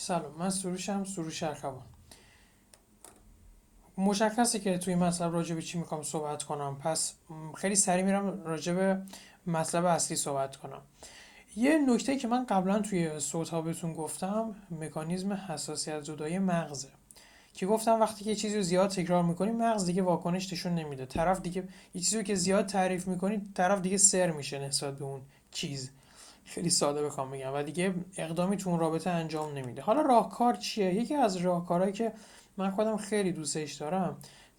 سلام من سروشم سروش ارخوان. مشخصه که توی مطلب راجع به چی می‌خوام صحبت کنم. پس خیلی سریع میرم راجع به مطلب اصلی صحبت کنم. یه نکته که من قبلا توی صوت ها بهتون گفتم مکانیزم حساسیت زدایی مغزه. که گفتم وقتی که چیزی رو زیاد تکرار می‌کنی مغز دیگه واکنش نشون نمیده. طرف دیگه یه چیزی که زیاد تعریف می‌کنی طرف دیگه سر میشه نسبت به اون چیز. خیلی ساده بخوام بگم و دیگه اقدامی تو اون رابطه انجام نمیده. حالا راهکار چیه؟ یکی از راهکارهایی که من خودم خیلی دوستش دارم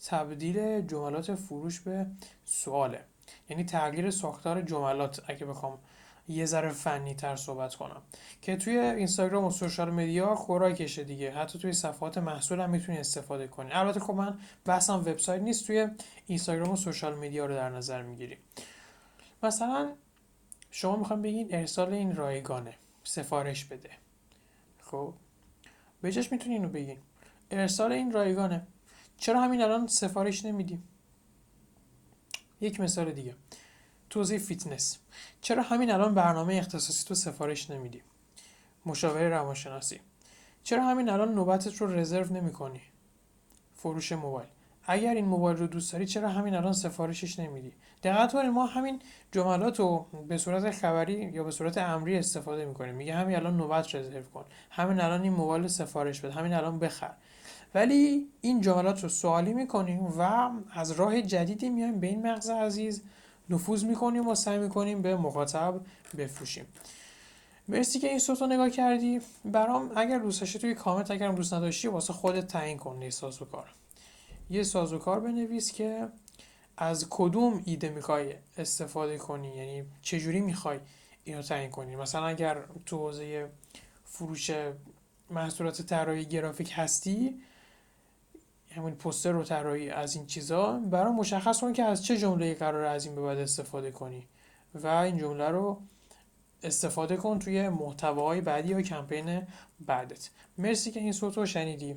تبدیل جملات فروش به سواله. یعنی تغییر ساختار جملات اگه بخوام یه ذره فنی تر صحبت کنم. که توی اینستاگرام و سوشال مدیا خوراکشه دیگه. حتی توی صفحات محصول هم می‌تونی استفاده کنی. البته خب من بحثم وبسایت نیست توی اینستاگرام و social media رو در نظر می‌گیریم. مثلا شما می‌خوام بگین ارسال این رایگانه. سفارش بده. خب؟ به جاش می‌تونی اینو بگین. ارسال این رایگانه. چرا همین الان سفارش نمیدیم؟ یک مثال دیگه. توضیح فیتنس. چرا همین الان برنامه اختصاصی تو سفارش نمیدی مشاوره روانشناسی. چرا همین الان نوبتت رو رزرو نمی کنی فروش موبایل. اگر این موبایل رو دوست داری چرا همین الان سفارشش نمیدی؟ دقت کنید ما همین جملات رو به صورت خبری یا به صورت امری استفاده می‌کنیم. میگه همین الان نوبت رزرو کن. همین الان این موبایل سفارش بده. همین الان بخر. ولی این جملات رو سوالی می‌کنیم و از راه جدیدی میایم به این مغز عزیز. نفوذ می‌کنیم و سعی می‌کنیم به مخاطب بفروشیم. مرسی که این صوت رو نگاه کردی. برام اگر دوست داشتی توی کامنت اگر دوست نداشتی واسه خودت تعیین کن. یه سازوکار یه سازوکار بنویس که از کدوم ایده می‌خوای استفاده کنی؟ یعنی چجوری می‌خوای اینو تعیین کنی؟ مثلا اگر تو حوزه فروش محصولات طراحی گرافیک هستی همین پوستر رو طراحی از این چیزا برای مشخص کن که از چه جمله قرار از این به بعد استفاده کنی و این جمله رو استفاده کن توی محتواهای بعدی یا کمپین بعدت. مرسی که این صوت رو شنیدی.